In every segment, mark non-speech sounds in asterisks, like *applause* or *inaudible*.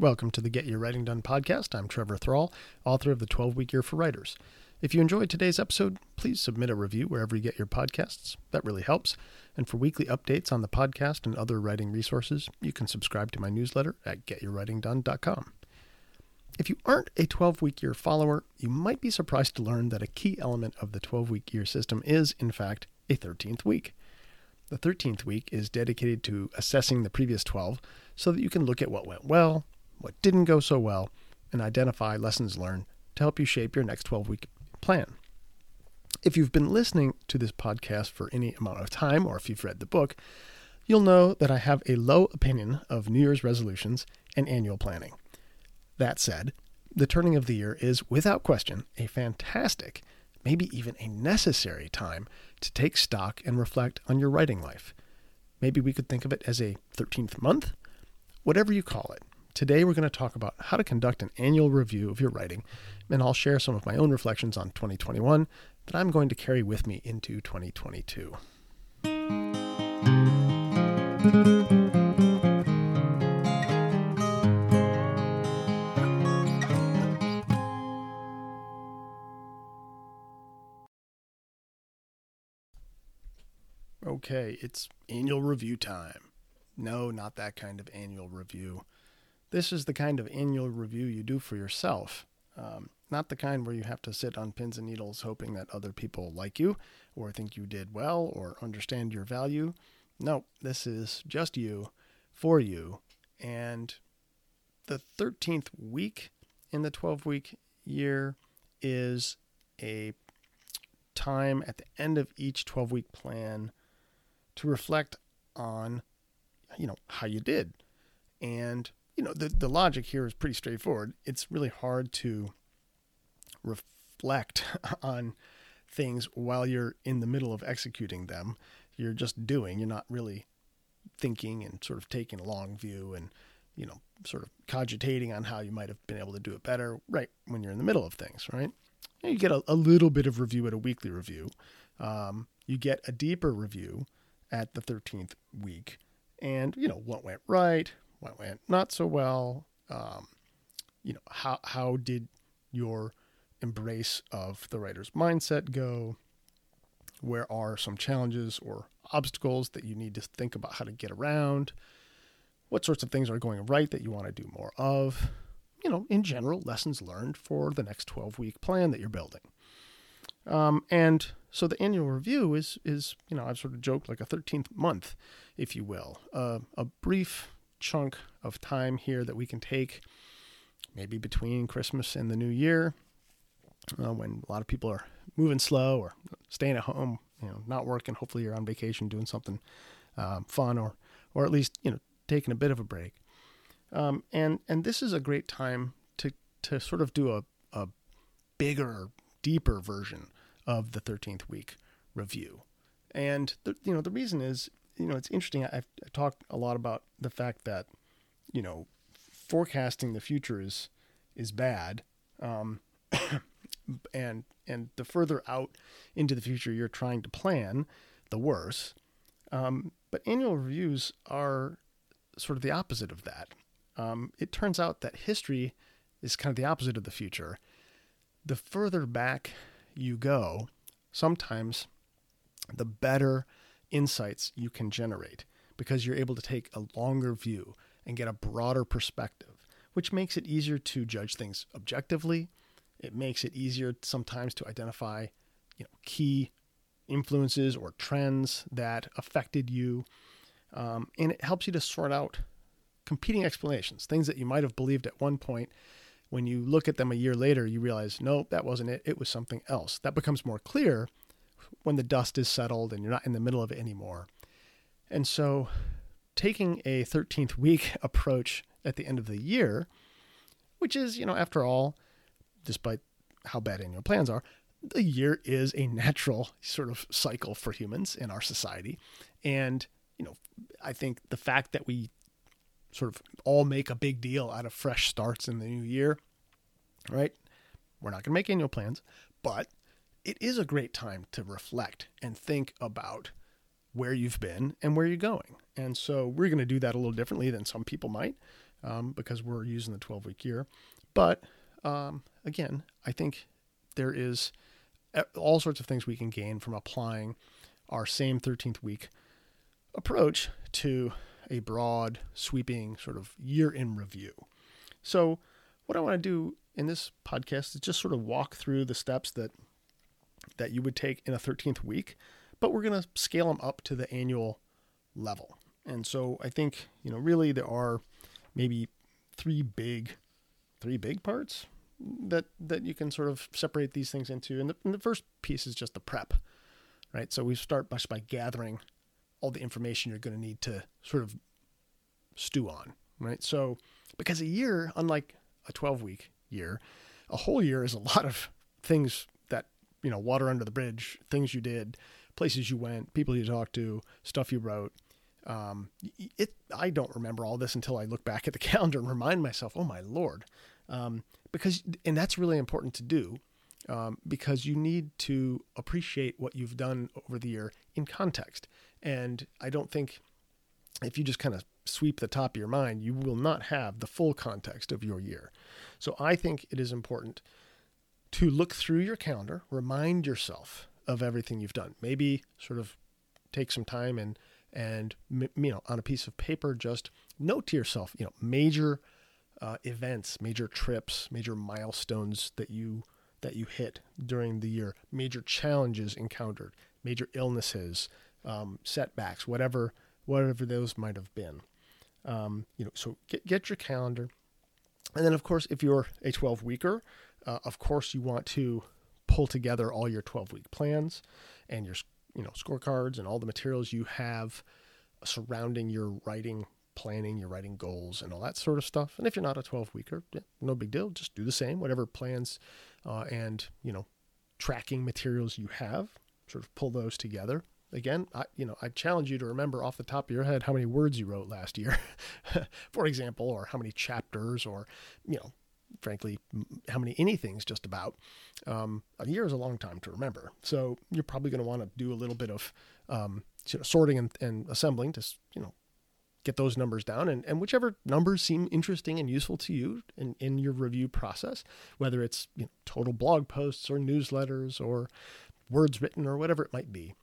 Welcome to the Get Your Writing Done podcast. I'm Trevor Thrall, author of The 12 Week Year for Writers. If you enjoyed today's episode, please submit a review wherever you get your podcasts. That really helps. And for weekly updates on the podcast and other writing resources, you can subscribe to my newsletter at getyourwritingdone.com. If you aren't a 12 week year follower, you might be surprised to learn that a key element of the 12 week year system is, in fact, a 13th week. The 13th week is dedicated to assessing the previous 12 so that you can look at what went well, what didn't go so well, and identify lessons learned to help you shape your next 12 week plan. If you've been listening to this podcast for any amount of time, or if you've read the book, you'll know that I have a low opinion of New Year's resolutions and annual planning. That said, the turning of the year is, without question, a fantastic, maybe even a necessary time to take stock and reflect on your writing life. Maybe we could think of it as a 13th month, whatever you call it. Today, we're going to talk about how to conduct an annual review of your writing, and I'll share some of my own reflections on 2021 that I'm going to carry with me into 2022. Okay, it's annual review time. No, not that kind of annual review. This is the kind of annual review you do for yourself. Um, not the kind where you have to sit on pins and needles hoping that other people like you or think you did well or understand your value. No, this is just you for you. And the 13th week in the 12 week year is a time at the end of each 12 week plan to reflect on you know how you did and you know, the, the logic here is pretty straightforward. It's really hard to reflect *laughs* on things while you're in the middle of executing them. You're just doing, you're not really thinking and sort of taking a long view and, you know, sort of cogitating on how you might have been able to do it better right when you're in the middle of things, right? You get a, a, little bit of review at a weekly review. Um, you get a deeper review at the 13th week. And, you know, what went right, what went not so well. Um, you know, how how did your embrace of the writer's mindset go? Where are some challenges or obstacles that you need to think about how to get around? What sorts of things are going right that you want to do more of? You know, in general, lessons learned for the next 12 week plan that you're building. Um, and so the annual review is, is, you know, I've sort of joked like a 13th month, if you will, uh, a brief chunk of time here that we can take, maybe between Christmas and the New Year, uh, when a lot of people are moving slow or staying at home, you know, not working. Hopefully, you're on vacation doing something um, fun, or or at least you know taking a bit of a break. Um, and and this is a great time to to sort of do a a bigger, deeper version of the 13th week review. And the, you know the reason is you know, it's interesting. I've, I've talked a lot about the fact that, you know, forecasting the future is is bad, um, *coughs* and and the further out into the future you're trying to plan, the worse. Um, but annual reviews are sort of the opposite of that. Um, it turns out that history is kind of the opposite of the future. The further back you go, sometimes the better insights you can generate because you're able to take a longer view and get a broader perspective, which makes it easier to judge things objectively. It makes it easier sometimes to identify, you know, key influences or trends that affected you. Um, and it helps you to sort out competing explanations, things that you might have believed at one point. When you look at them a year later, you realize, no, that wasn't it. It was something else. That becomes more clear when the dust is settled and you're not in the middle of it anymore. And so, taking a 13th week *laughs* approach at the end of the year, which is, you know, after all, despite how bad annual plans are, the year is a natural sort of cycle for humans in our society. And, you know, I think the fact that we sort of all make a big deal out of fresh starts in the new year, right? We're not going to make annual plans, but it is a great time to reflect and think about where you've been and where you're going. And so we're going to do that a little differently than some people might. um, because we're using the 12 week year. But um, again, I think there is all sorts of things we can gain from applying our same 13th week approach to a broad, sweeping sort of year in review. So, what I want to do in this podcast is just sort of walk through the steps that that you would take in a 13th week, but we're going to scale them up to the annual level. And so I think, you know, really there are maybe three big three big parts that that you can sort of separate these things into. And the, and the first piece is just the prep, right? So we start by, by gathering all the information you're going to need to sort of stew on, right? So because a year, unlike a 12 week year, a whole year is a lot of things you know, water under the bridge, things you did, places you went, people you talked to, stuff you wrote. Um, it I don't remember all this until I look back at the *laughs* calendar and remind myself, oh my lord, um, because and that's really important to do um, because you need to appreciate what you've done over the year in context. And I don't think if you just kind of sweep the top of your mind, you will not have the full context of your year. So I think it is important to look through your calendar, remind yourself of everything you've done. Maybe sort of take some time and and you know on a piece of paper just note to yourself, you know, major uh, events, major trips, major milestones that you that you hit during the year, major challenges encountered, major illnesses, um, setbacks, whatever whatever those might have been. Um, you know, so get get your calendar, and then of course, if you're a 12 weeker, uh, of course you want to pull together all your 12 week plans and your you know scorecards and all the materials you have surrounding your writing planning, your writing goals, and all that sort of stuff. And if you're not a 12 weeker, yeah, no big deal. Just do the same, whatever plans uh, and you know tracking materials you have. Sort of pull those together. Again, I you know I challenge you to remember off the top of your head how many words you wrote last year, *laughs* for example, or how many chapters, or you know frankly, how many anything's just about. Um, a year is a long time to remember. So you're probably going to want to do a little bit of um, you know, sorting and, and, assembling to, you know, get those numbers down and, and whichever numbers seem interesting and useful to you in, in your review process, whether it's you know, total blog posts or newsletters or words written or whatever it might be.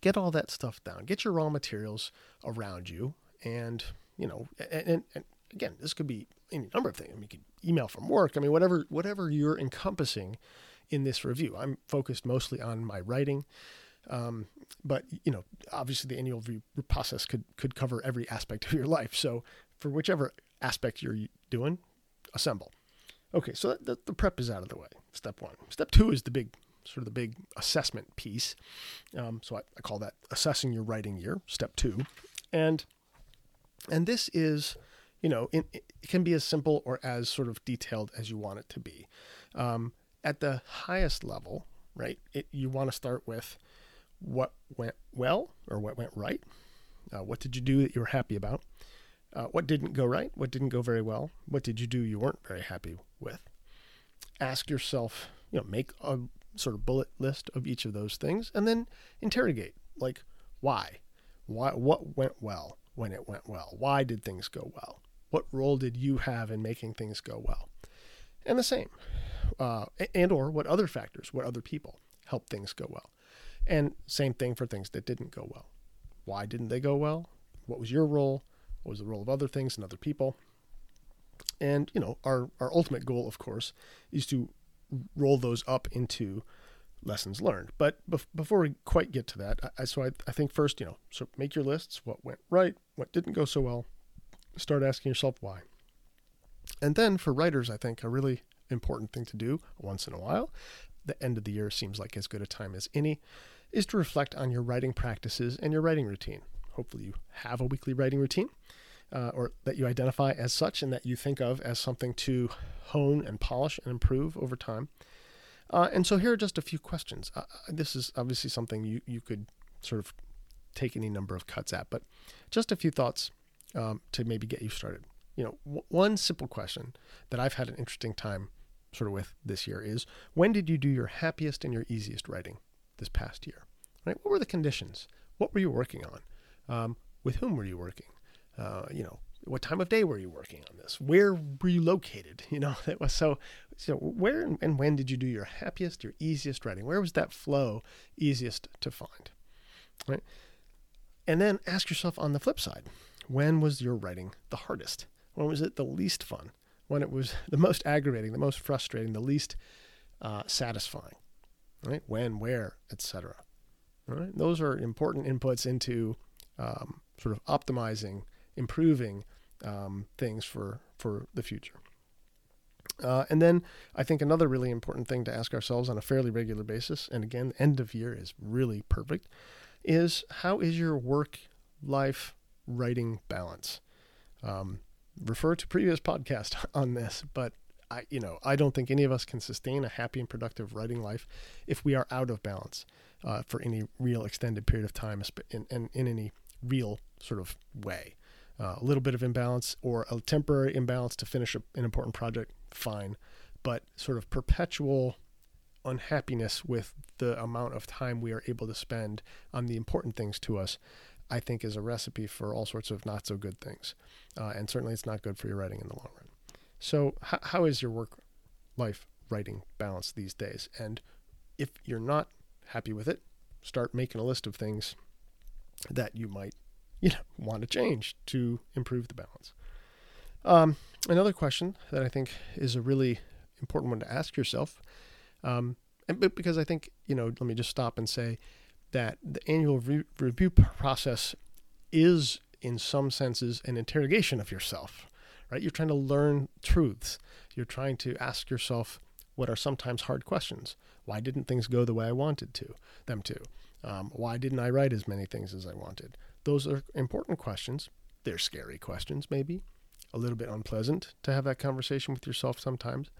Get all that stuff down. Get your raw materials around you and, you know, and, and, and again, this could be any number of things. I mean, you could email from work. I mean, whatever whatever you're encompassing in this review. I'm focused mostly on my writing, um, but you know, obviously the annual review process could could cover every aspect of your life. So for whichever aspect you're doing, assemble. Okay, so the, the prep is out of the way. Step one. Step two is the big sort of the big assessment piece. Um, so I, I call that assessing your writing year. Step two, and and this is you know, it, it, can be as simple or as sort of detailed as you want it to be. Um, at the highest level, right, it, you want to start with what went well or what went right. Uh, what did you do that you were happy about? Uh, what didn't go right? What didn't go very well? What did you do you weren't very happy with? Ask yourself, you know, make a sort of bullet list of each of those things and then interrogate, like, why? Why? What went well when it went well? Why did things go well? What role did you have in making things go well? And the same, uh, and or what other factors, what other people helped things go well, and same thing for things that didn't go well. Why didn't they go well? What was your role? What was the role of other things and other people? And you know, our our ultimate goal, of course, is to roll those up into lessons learned. But bef- before we quite get to that, I, so I, I think first, you know, so make your lists. What went right? What didn't go so well? Start asking yourself why. And then for writers, I think a really important thing to do once in a while, the end of the year seems like as good a time as any, is to reflect on your writing practices and your writing routine. Hopefully, you have a weekly writing routine. Uh, or that you identify as such and that you think of as something to hone and polish and improve over time. Uh, and so here are just a few questions. Uh, this is obviously something you, you could sort of take any number of cuts at, but just a few thoughts um, to maybe get you started. You know, w- one simple question that I've had an interesting time sort of with this year is when did you do your happiest and your easiest writing this past year? Right? What were the conditions? What were you working on? Um, with whom were you working? Uh, you know, what time of day were you working on this? Where were you located? *laughs* You know, that was so. So where and when did you do your happiest, your easiest writing? Where was that flow easiest to find? Right. And then ask yourself on the flip side, when was your writing the hardest? When was it the least fun? When it was the most aggravating, the most frustrating, the least uh, satisfying? Right? When, where, etc. Right? Those are important inputs into um, sort of optimizing, improving um, things for for the future. Uh, and then I think another really important thing to ask ourselves on a fairly regular basis, and again, end of year is really perfect, is how is your work life writing balance? Um, refer to previous podcast *laughs* on this, but I, you know, I don't think any of us can sustain a happy and productive writing life if we are out of balance uh, for any real extended period of time, in, in, in any real sort of way. Uh, a little bit of imbalance or a temporary imbalance to finish a, an important project, fine. But sort of perpetual unhappiness with the amount of time we are able to spend on the important things to us, I think is a recipe for all sorts of not so good things. Uh, and certainly it's not good for your writing in the long run. So, h- how is your work life writing balance these days? And if you're not happy with it, start making a list of things that you might, you know, want to change to improve the balance. Um, another question that I think is a really important one to ask yourself, um, and because I think you know, let me just stop and say that the annual re- review process is, in some senses, an interrogation of yourself. Right? You're trying to learn truths. You're trying to ask yourself what are sometimes hard questions. Why didn't things go the way I wanted to them to? Um, why didn't I write as many things as I wanted? Those are important questions. They're scary questions, maybe a little bit unpleasant to have that conversation with yourself sometimes.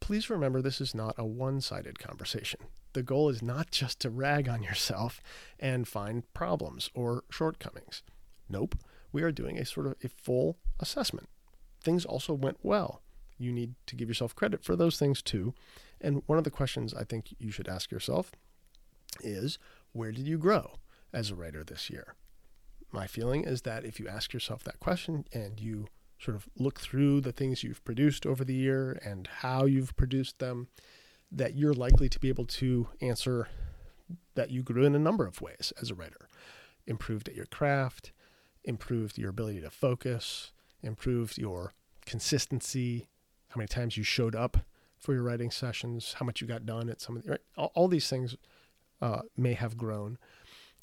Please remember this is not a one sided conversation. The goal is not just to rag on yourself and find problems or shortcomings. Nope. We are doing a sort of a full assessment. Things also went well. You need to give yourself credit for those things too. And one of the questions I think you should ask yourself is where did you grow as a writer this year? My feeling is that if you ask yourself that question and you sort of look through the things you've produced over the year and how you've produced them, that you're likely to be able to answer that you grew in a number of ways as a writer. Improved at your craft, improved your ability to focus, improved your consistency, how many times you showed up for your writing sessions, how much you got done at some of the, right? all, all these things uh, may have grown.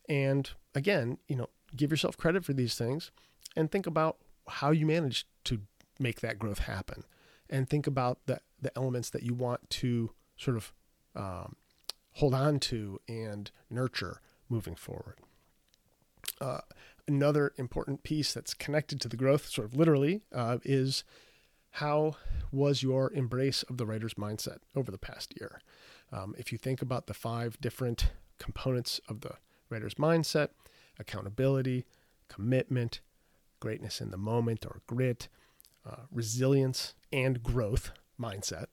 And again, you know, give yourself credit for these things and think about how you manage to make that growth happen and think about the, the elements that you want to sort of um, hold on to and nurture moving forward. Uh, another important piece that's connected to the growth, sort of literally, uh, is how was your embrace of the writer's mindset over the past year? Um, if you think about the five different components of the writer's mindset accountability, commitment, greatness in the moment or grit, uh, resilience, and growth mindset.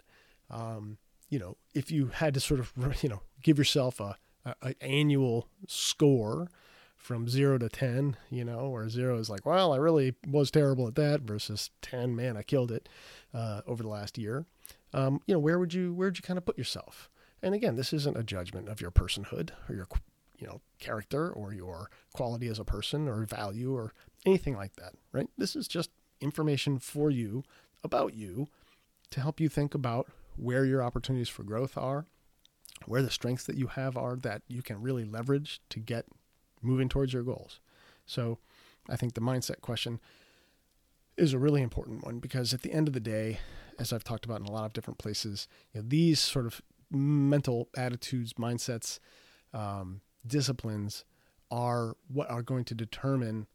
Um, you know, if you had to sort of, *laughs* you know, give yourself a, a, a, annual score from zero to 10, you know, where zero is like, well, I really was terrible at that versus 10, man, I killed it uh, over the last year. Um, you know, where would you, where would you kind of put yourself? And again, this isn't a judgment of your personhood or your, you know, character or your quality as a person or value or anything like that, right? This is just information for you about you to help you think about where your opportunities for growth are, where the strengths that you have are that you can really leverage to get moving towards your goals. So, I think the mindset question is a really important one because at the end of the day, as I've talked about in a lot of different places, you know, these sort of mental attitudes, mindsets, um, disciplines are what are going to determine,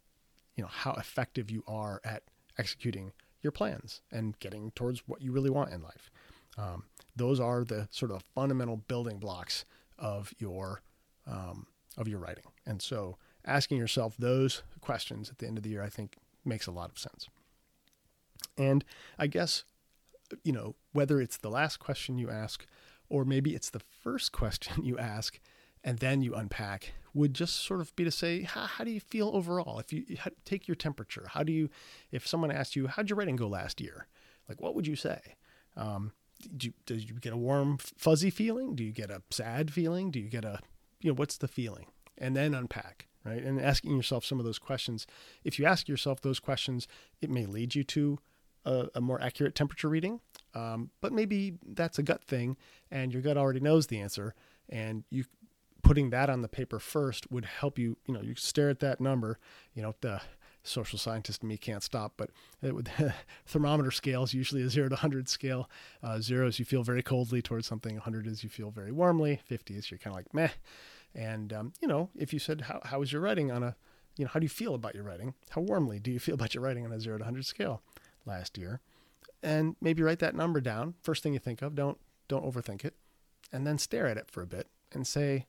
you know, how effective you are at executing your plans and getting towards what you really want in life. Um, those are the sort of fundamental building blocks of your um, of your writing. And so, asking yourself those questions at the end of the year, I think, makes a lot of sense. And I guess, you know, whether it's the last question you ask or maybe it's the first *laughs* question you ask and then you unpack would just sort of be to say how, how do you feel overall? If you how, take your temperature. How do you if someone asked you how'd your writing go last year? Like what would you say? Um, did you, did you get a warm fuzzy feeling? Do you get a sad feeling? Do you get a you know what's the feeling? And then unpack right? And asking yourself some of those questions. If you ask yourself those questions it may lead you to a, a more accurate temperature reading um, but maybe that's a gut thing and your gut already knows the answer and you putting that on the paper first would help you you know you stare at that number you know the social scientist me can't stop but it would *laughs* thermometer scales usually a 0 to 100 scale. Uh, 0 is you feel very coldly towards something 100 is you feel very warmly 50 is you're kind of like meh. And um, you know if you said how, how is your writing on a you know how do you feel about your writing? How warmly do you feel about your writing on a 0 to 100 scale? Last year. And maybe write that number down. First thing you think of don't don't overthink it. And then stare at it for a bit and say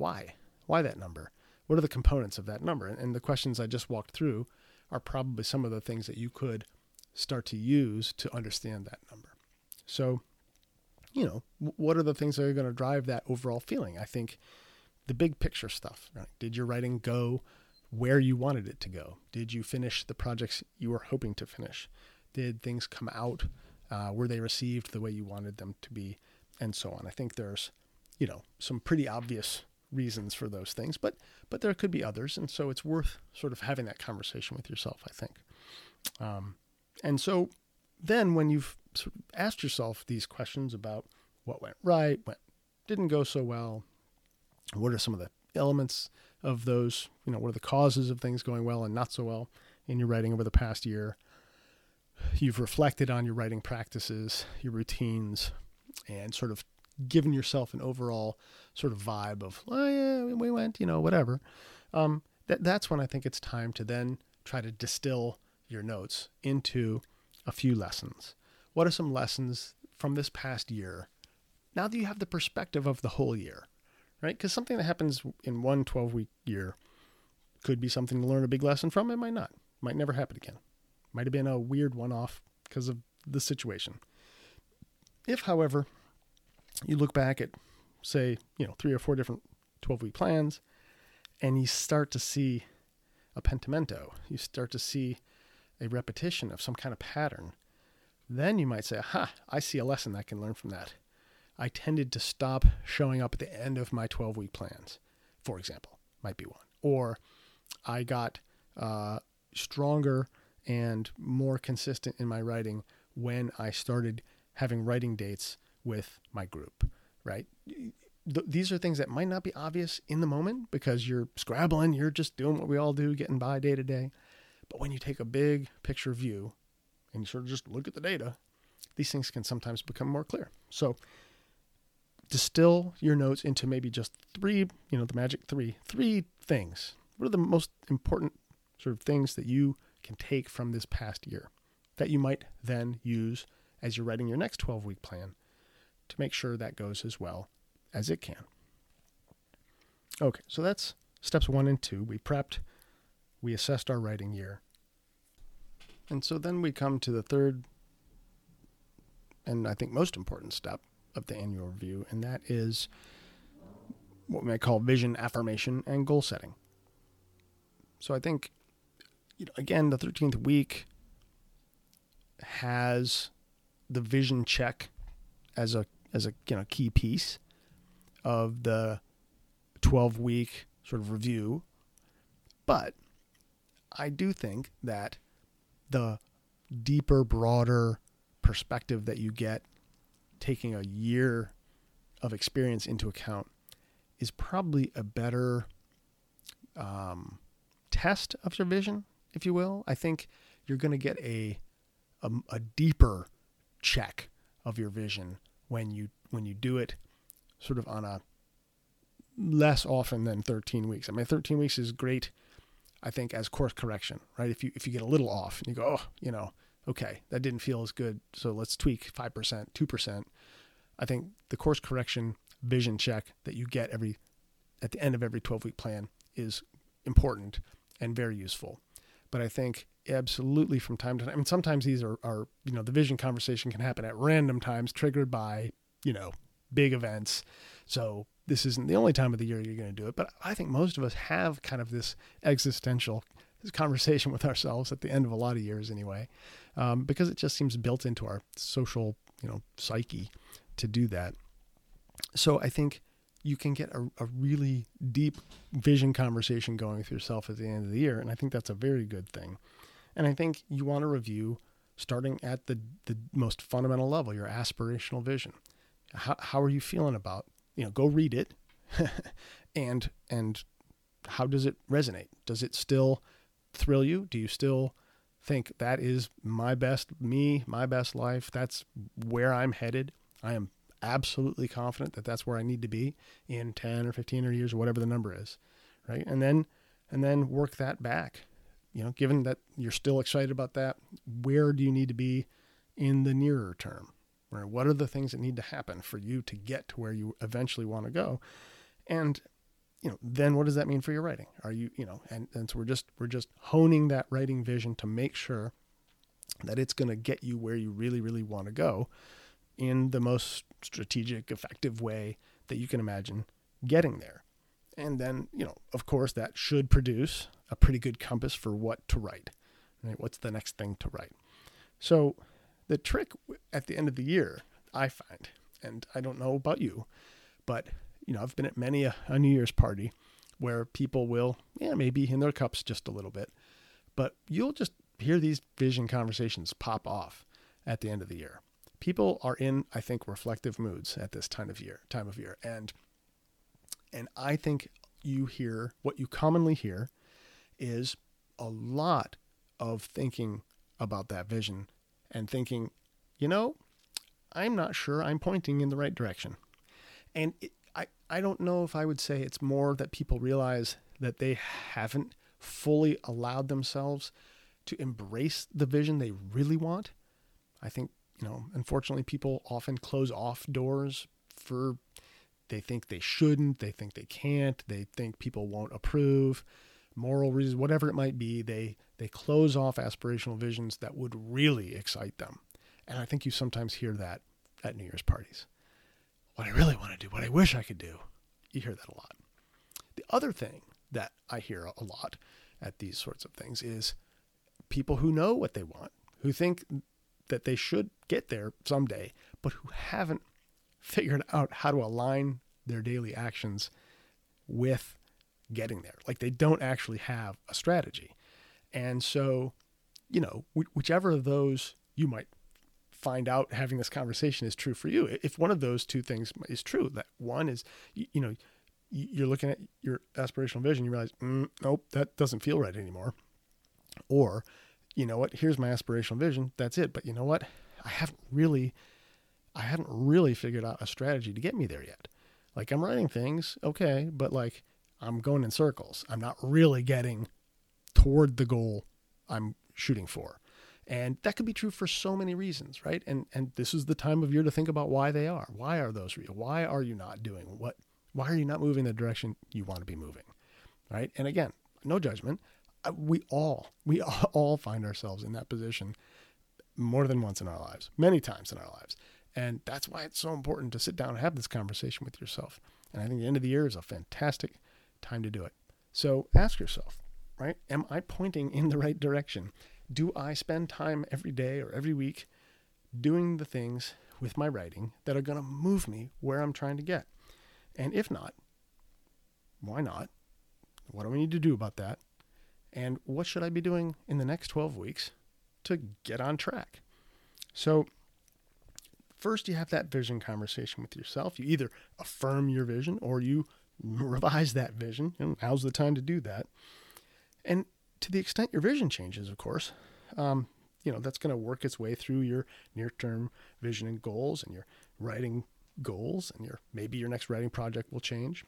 why why that number what are the components of that number and the questions i just walked through are probably some of the things that you could start to use to understand that number so you know what are the things that are going to drive that overall feeling i think the big picture stuff right? did your writing go where you wanted it to go did you finish the projects you were hoping to finish did things come out? Uh, were they received the way you wanted them to be? And so on. I think there's, you know, some pretty obvious reasons for those things, but but there could be others, and so it's worth sort of having that conversation with yourself. I think. Um, and so then when you've sort of asked yourself these questions about what went right, what didn't go so well, what are some of the elements of those, you know, what are the causes of things going well and not so well in your writing over the past year? you've reflected on your writing practices, your routines, and sort of given yourself an overall sort of vibe of, oh yeah, we went, you know, whatever. Um, that that's when I think it's time to then try to distill your notes into a few lessons. What are some lessons from this past year? Now that you have the perspective of the whole year, right? Because something that happens in one 12 week year could be something to learn a big lesson from. It might not. Might never happen again. Might have been a weird one off because of the situation. If, however, you look back at, say, you know, three or four different 12 week plans and you start to see a pentimento, you start to see a repetition of some kind of pattern, then you might say, aha, I see a lesson I can learn from that. I tended to stop showing up at the end of my 12 week plans, for example, might be one. Or I got uh, stronger and more consistent in my writing when I started having writing dates with my group, right? Th- these are things that might not be obvious in the moment because you're scrabbling, you're just doing what we all do, getting by day to day. But when you take a big picture view and you sort of just look at the data, these things can sometimes become more clear. So distill your notes into maybe just three, you know, the magic three, three things. What are the most important sort of things that you can take from this past year that you might then use as you're writing your next 12 week plan to make sure that goes as well as it can. Okay, so that's steps one and two. We prepped, we assessed our writing year. And so then we come to the third and I think most important step of the annual review, and that is what we might call vision affirmation and goal setting. So I think you know, again, the 13th week has the vision check as a as a you know key piece of the 12 week sort of review. But I do think that the deeper, broader perspective that you get taking a year of experience into account is probably a better um, test of your vision if you will. I think you're going to get a, a, a deeper check of your vision when you when you do it sort of on a less often than 13 weeks. I mean 13 weeks is great I think as course correction, right? If you if you get a little off and you go, "Oh, you know, okay, that didn't feel as good, so let's tweak 5%, 2%." I think the course correction vision check that you get every at the end of every 12 week plan is important and very useful but I think absolutely from time to time. Mean, sometimes these are, are, you know, the vision conversation can happen at random times, triggered by, you know, big events. So this isn't the only time of the year you're going to do it, but I think most of us have kind of this existential conversation *laughs* with ourselves at the end of a lot of years anyway, um, because it just seems built into our social, you know, psyche to do that. So I think you can get a, a really deep vision conversation going with yourself at the end of the year. And I think that's a very good thing. And I think you want to review starting at the, the most fundamental level, your aspirational vision. How, how are you feeling about, you know, go read it *laughs* and, and how does it resonate? Does it still thrill you? Do you still think that is my best me, my best life? That's where I'm headed. I am absolutely confident that that's where I need to be in 10 or 15 or years or whatever the number is, right? And then and then work that back. You know, given that you're still excited about that, where do you need to be in the nearer term? Right? What are the things that need to happen for you to get to where you eventually want to go? And you know, then what does that mean for your writing? Are you, you know, and, and so we're just we're just honing that writing vision to make sure that it's going to get you where you really, really want to go in the most strategic, effective way that you can imagine getting there. And then, you know, of course, that should produce a pretty good compass for what to write. Right? What's the next thing to write? So, the trick at the end of the year, I find, and I don't know about you, but you know, I've been at many a, a New Year's party where people will, yeah, maybe in their cups just a little bit, but you'll just hear these vision conversations pop off at the end of the year people are in, I think, reflective moods at this time of year, time of year. And and I think you hear what you commonly hear is a lot of thinking about that vision and thinking, you know, I'm not sure I'm pointing in the right direction. And it, I, I don't know if I would say it's more that people realize that they haven't fully allowed themselves to embrace the vision they really want. I think you know, unfortunately, people often close off doors for they think they shouldn't, they think they can't, they think people won't approve, moral reasons, whatever it might be. They they close off aspirational visions that would really excite them, and I think you sometimes hear that at New Year's parties. What I really want to do, what I wish I could do, you hear that a lot. The other thing that I hear a lot at these sorts of things is people who know what they want, who think that they should get there someday, but who haven't figured out how to align their daily actions with getting there. Like they don't actually have a strategy. And so, you know, whichever of those you might find out having this conversation is true for you. If one of those two things is true, that one is, you, you know, you're looking at your aspirational vision, you realize, mm, nope, that doesn't feel right anymore. Or you know what, here's my aspirational vision. That's it. But you know what? I haven't really, I haven't really figured out a strategy to get me there yet. Like I'm writing things, okay, but like I'm going in circles. I'm not really getting toward the goal I'm shooting for. And that could be true for so many reasons, right? And and this is the time of year to think about why they are. Why are those real? Why are you not doing what why are you not moving the direction you want to be moving? Right? And again, no judgment we all we *laughs* all find ourselves in that position more than once in our lives, many times in our lives. And that's why it's so important to sit down and have this conversation with yourself. And I think the end of the year is a fantastic time to do it. So ask yourself, right? Am I pointing in the right direction? Do I spend time every day or every week doing the things with my writing that are going to move me where I'm trying to get? And if not, why not? What do we need to do about that? and what should I be doing in the next 12 weeks to get on track? So, first, you have that vision conversation with yourself. You either affirm your vision or you *laughs* revise that vision. And now's the time to do that. And to the extent your vision changes, of course, um, you know, that's going to work its way through your near term vision and goals and your writing goals and your maybe your next writing project will change.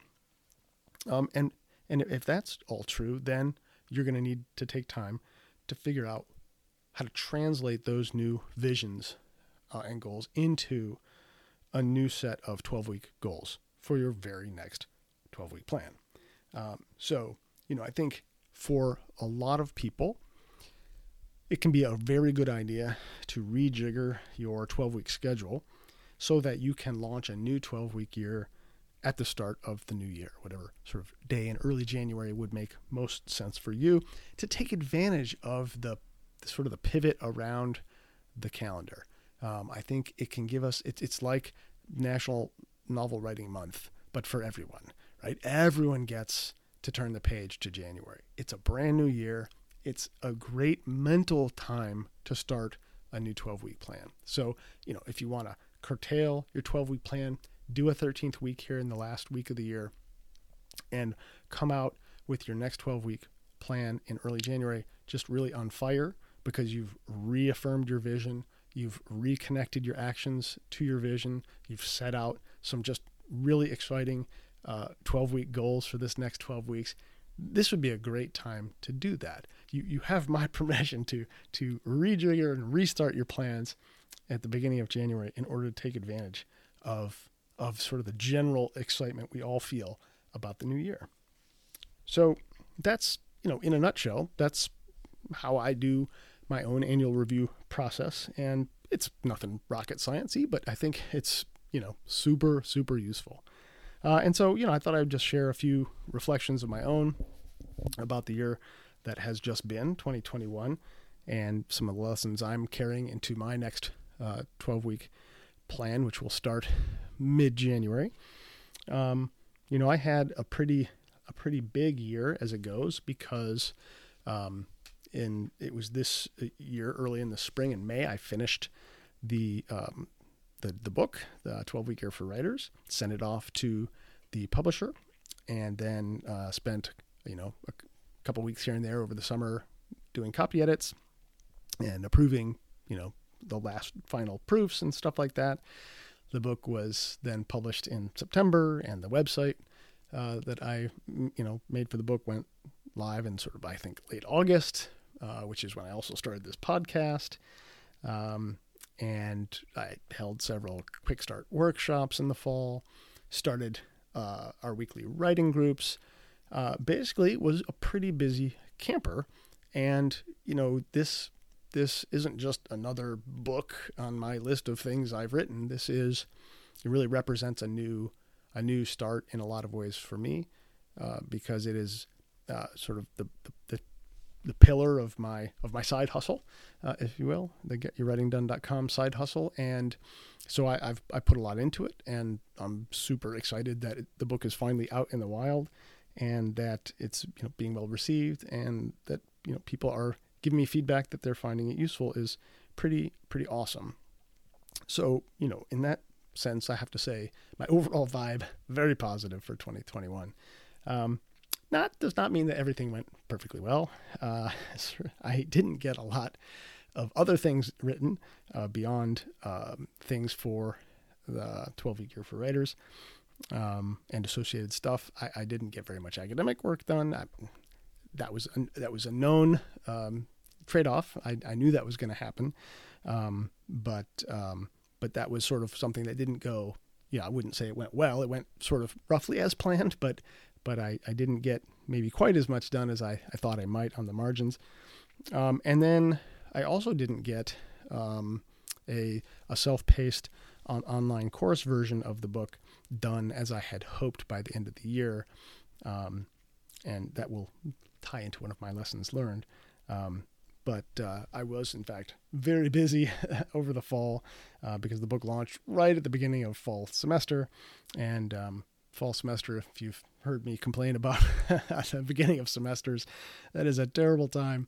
Um, and and if that's all true, then you're going to need to take time to figure out how to translate those new visions uh, and goals into a new set of 12 week goals for your very next 12 week plan. Um, so, you know, I think for a lot of people, it can be a very good idea to rejigger your 12 week schedule so that you can launch a new 12 week year at the start of the new year, whatever sort of day in early January would make most sense for you to take advantage of the, the sort of the pivot around the calendar. Um, I think it can give us, it, it's like National Novel Writing Month, but for everyone, right? Everyone gets to turn the page to January. It's a brand new year. It's a great mental time to start a new 12 week plan. So, you know, if you want to curtail your 12 week plan, do a 13th week here in the last week of the year, and come out with your next 12 week plan in early January just really on fire because you've reaffirmed your vision, you've reconnected your actions to your vision, you've set out some just really exciting 12 uh, week goals for this next 12 weeks. This would be a great time to do that. You, you have my *laughs* permission to to rejigger and restart your plans at the beginning of January in order to take advantage of of sort of the general excitement we all feel about the new year. So that's, you know, in a nutshell, that's how I do my own annual review process. And it's nothing rocket sciencey, but I think it's, you know, super, super useful. Uh, and so, you know, I thought I'd just share a few reflections of my own about the year that has just been 2021 and some of the lessons I'm carrying into my next uh, 12 week plan, which will start mid January. Um, you know, I had a pretty a pretty big year as it goes because um, in it was this year early in the spring in May I finished the um, the the book, the 12 week year for writers, sent it off to the publisher, and then uh, spent you know a couple weeks here and there over the summer doing copy edits and approving you know the last final proofs and stuff like that. The book was then published in September, and the website uh, that I, you know, made for the book went live in sort of I think late August, uh, which is when I also started this podcast. Um, and I held several quick start workshops in the fall. Started uh, our weekly writing groups. Uh, basically, was a pretty busy camper, and you know this this isn't just another book on my list of things I've written. This is it really represents a new a new start in a lot of ways for me uh, because it is uh, sort of the, the, the pillar of my of my side hustle, uh, if you will, the getyourwritingdone.com side hustle, and so I, have I put a lot into it, and I'm super excited that it, the book is finally out in the wild, and that it's you know being well received, and that you know people are giving me feedback that they're finding it useful is pretty pretty awesome. So you know, in that sense, I have to say my overall vibe very positive for 2021. Um, not does not mean that everything went perfectly well. Uh, *laughs* I didn't get a lot of other things written uh, beyond um, things for the 12 week year for writers um, and associated stuff. I, I, didn't get very much academic work done. I, that was a, that was a known um, trade off. I, I, knew that was going to happen, um, but um, but that was sort of something that didn't go. Yeah, I wouldn't say it went well. It went sort of roughly as planned, but but I, I didn't get maybe quite as much done as I, I thought I might on the margins. Um, and then I also didn't get um, a, a self paced on online course version of the book done as I had hoped by the end of the year. Um, and that will tie into one of my lessons learned. Um, but uh, I was, in fact, very busy *laughs* over the fall uh, because the book launched right at the beginning of fall semester. And um, fall semester, if you've heard me complain about *laughs* at the beginning of semesters, that is a terrible time,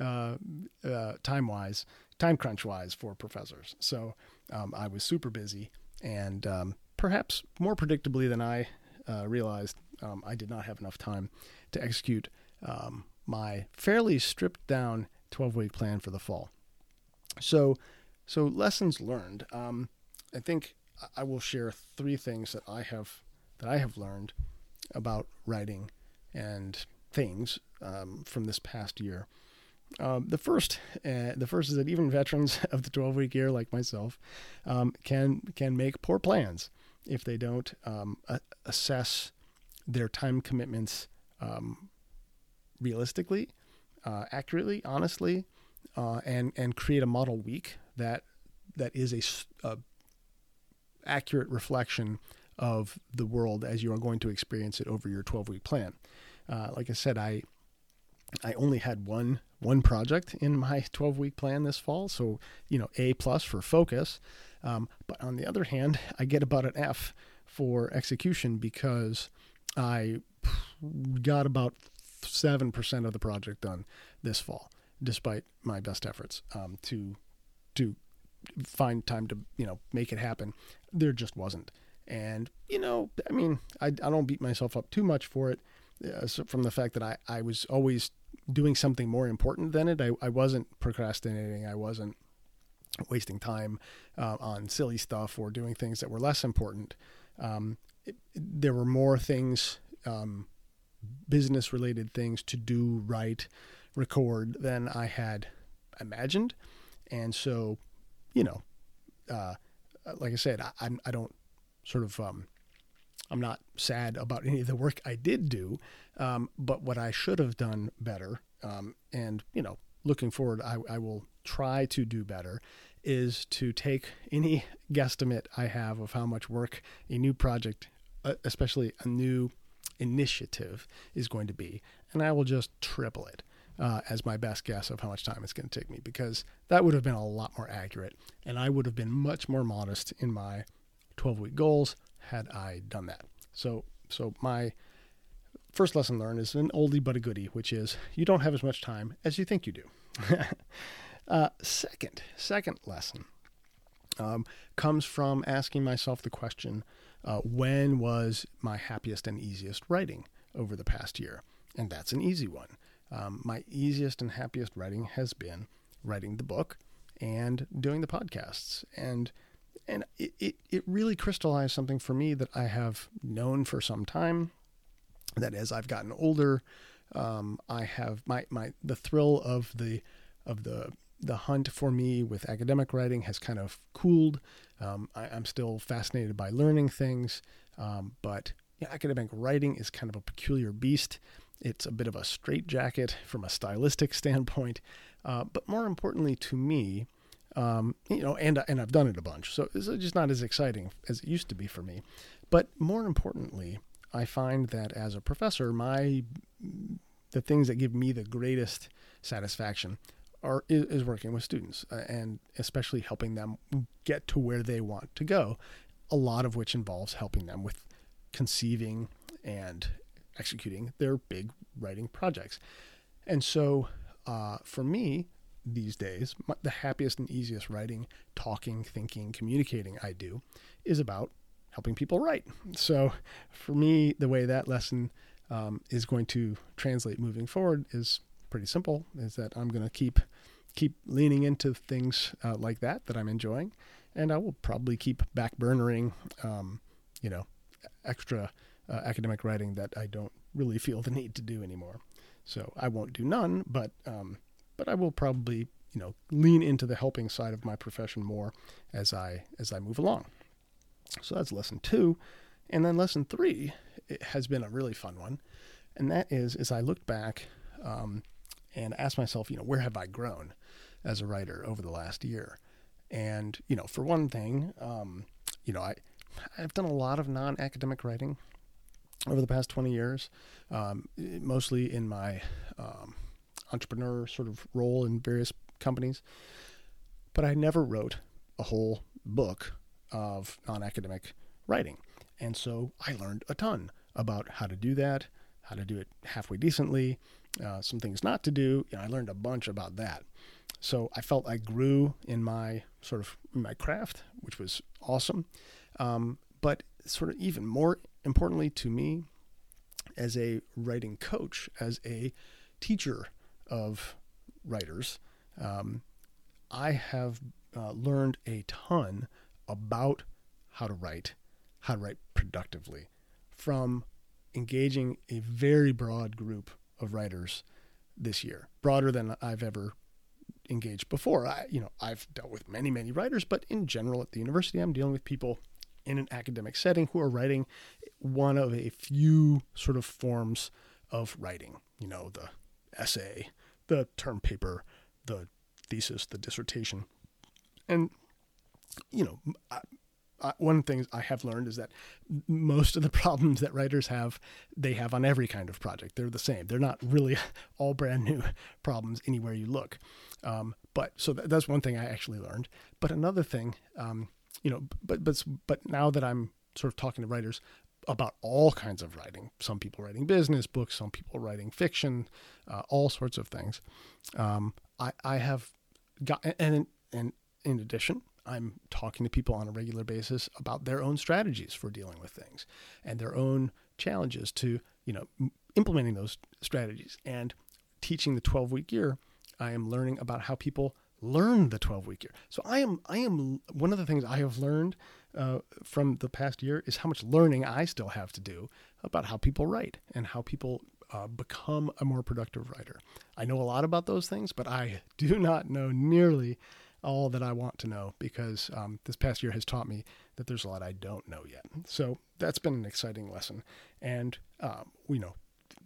uh, uh time wise, time crunch wise for professors. So um, I was super busy. And um, perhaps more predictably than I uh, realized, um, I did not have enough time to execute um, my fairly stripped down 12 week plan for the fall. So, so lessons learned. Um, I think I will share three things that I have that I have learned about writing and things um, from this past year. Um, the first, uh, the first is that even veterans *laughs* of the 12 week year, like myself, um, can can make poor plans if they don't um, a- assess their time commitments um, realistically uh, accurately, honestly, uh, and and create a model week that that is a, a accurate reflection of the world as you are going to experience it over your 12 week plan. Uh, like I said, I I only had one one project in my *laughs* 12 week plan this fall, so you know A plus for focus. Um, but on the other hand, I get about an F for execution because I got about seven percent of the project done this fall, despite my best efforts um, to to find time to you know make it happen. There just wasn't, and you know, I mean, I, I don't beat myself up too much for it. Uh, from the fact that I, I was always doing something more important than it. I, I wasn't procrastinating. I wasn't wasting time uh, on silly stuff or doing things that were less important. Um, it, there were more things, um, business related things to do, write, record than I had imagined. And so, you know, uh, like I said, I, I don't sort of um, I'm not sad about any of the work I did do, um, but what I should have done better, um, and you know, looking forward, I, I, will try to do better, is to take any guesstimate I have of how much work a new project, uh, especially a new initiative, is going to be, and I will just triple it. Uh, as my best guess of how much time it's going to take me, because that would have been a lot more accurate, and I would have been much more modest in my 12 week goals had I done that. So, so my first lesson learned is an oldie but a goodie, which is you don't have as much time as you think you do. *laughs* uh, second, second lesson um, comes from asking myself the question, uh, when was my happiest and easiest writing over the past year? And that's an easy one. Um, my easiest and happiest writing has been writing the book and doing the podcasts. And and it, it, it really crystallized something for me that I have known for some time. That as I've gotten older, um, I have my, my the thrill of the of the the hunt for me with academic writing has kind of cooled. Um, I, am still fascinated by learning things, um, but yeah, academic writing is kind of a peculiar beast. It's a bit of a straitjacket from a stylistic *laughs* standpoint, uh, but more importantly to me, um, you know, and and I've done it a bunch, so it's just not as exciting as it used to be for me. But more importantly, I find that as a professor, my the things that give me the greatest satisfaction are is, is working with students uh, and especially helping them get to where they want to go. A lot of which involves helping them with conceiving and executing their big writing projects. And so, uh, for me, these days, the happiest and easiest writing, talking, thinking, communicating I do is about helping people write. So for me, the way that lesson um, is going to translate moving forward is pretty simple. Is that I'm going to keep keep leaning into things uh, like that that I'm enjoying, and I will probably keep backburnering, um, you know, extra uh, academic writing that I don't really feel the need to do anymore. So I won't do none, but um, but I will probably, you know, lean into the helping side of my profession more as I as I move along. So that's lesson two. And then lesson three has been a really fun one. And that is, as I looked back um, and asked myself, you know, where have I grown as a writer over the last year? And, you know, for one thing, um, you know, I, I've done a lot of non academic writing over the past 20 years, um, mostly in my um, entrepreneur sort of role in various companies. But I never wrote a whole book of non academic writing. And so I learned a ton about how to do that, how to do it halfway decently, uh, some things not to do. You know, I learned a bunch about that. So I felt I grew in my sort of my craft, which was awesome. Um, but sort of even more importantly to me, as a writing coach, as a teacher of writers, um, I have uh, learned a ton about how to write, how to write productively from engaging a very broad group of writers this year, broader than I've ever engaged before. I, you know, I've dealt with many, many writers, but in general at the university, I'm dealing with people in an academic setting who are writing one of a few sort of forms of writing. You know, the essay, the term paper, the thesis, the dissertation. And, you know, uh, one thing I have learned is that most of the *laughs* problems that writers have, they have on every kind of project. They're the same. They're not really *laughs* all brand new *laughs* problems anywhere you look. Um, but so that, that's one thing I actually learned. But another thing, um, you know, but but but now that I'm sort of talking to writers about all kinds of writing, some people writing business books, some people writing fiction, uh, all sorts of things. Um, I I have got and and in addition, I'm talking to people on a regular basis about their own strategies for dealing with things and their own challenges to, you know, implementing those strategies and teaching the 12 week year. I am learning about how people learn the 12 week year. So I am, I am one of the things I have learned uh, from the past year is how much learning I still have to do about how people write and how people uh, become a more productive writer. I know a lot about those things, but I *laughs* do not know nearly all that I want to know because um, this past year has taught me that there's a lot I don't know yet. So that's been an exciting lesson. And, um, you know,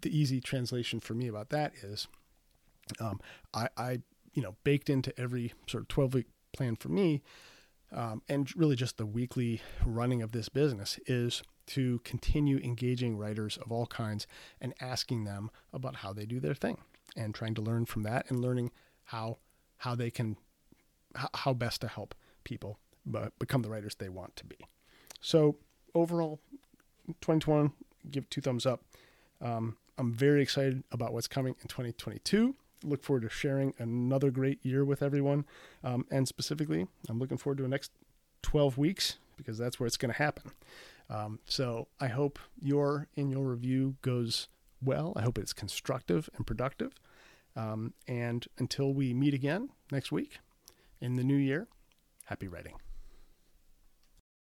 the easy translation for me about that is um, I, I, you know, baked into every sort of 12 week plan for me um, and really just the weekly running of this business is to continue engaging writers of all kinds and asking them about how they do their thing and trying to learn from that and learning how how they can how best to help people become the writers they want to be. So overall, 2021, give two thumbs up. Um, I'm very excited about what's coming in 2022. Look forward to sharing another great year with everyone. Um, and specifically, I'm looking forward to the next 12 weeks because that's where it's going to happen. Um, so I hope your your review goes well. I hope it's constructive and productive. Um, and until we meet again next week, in the new year. Happy writing.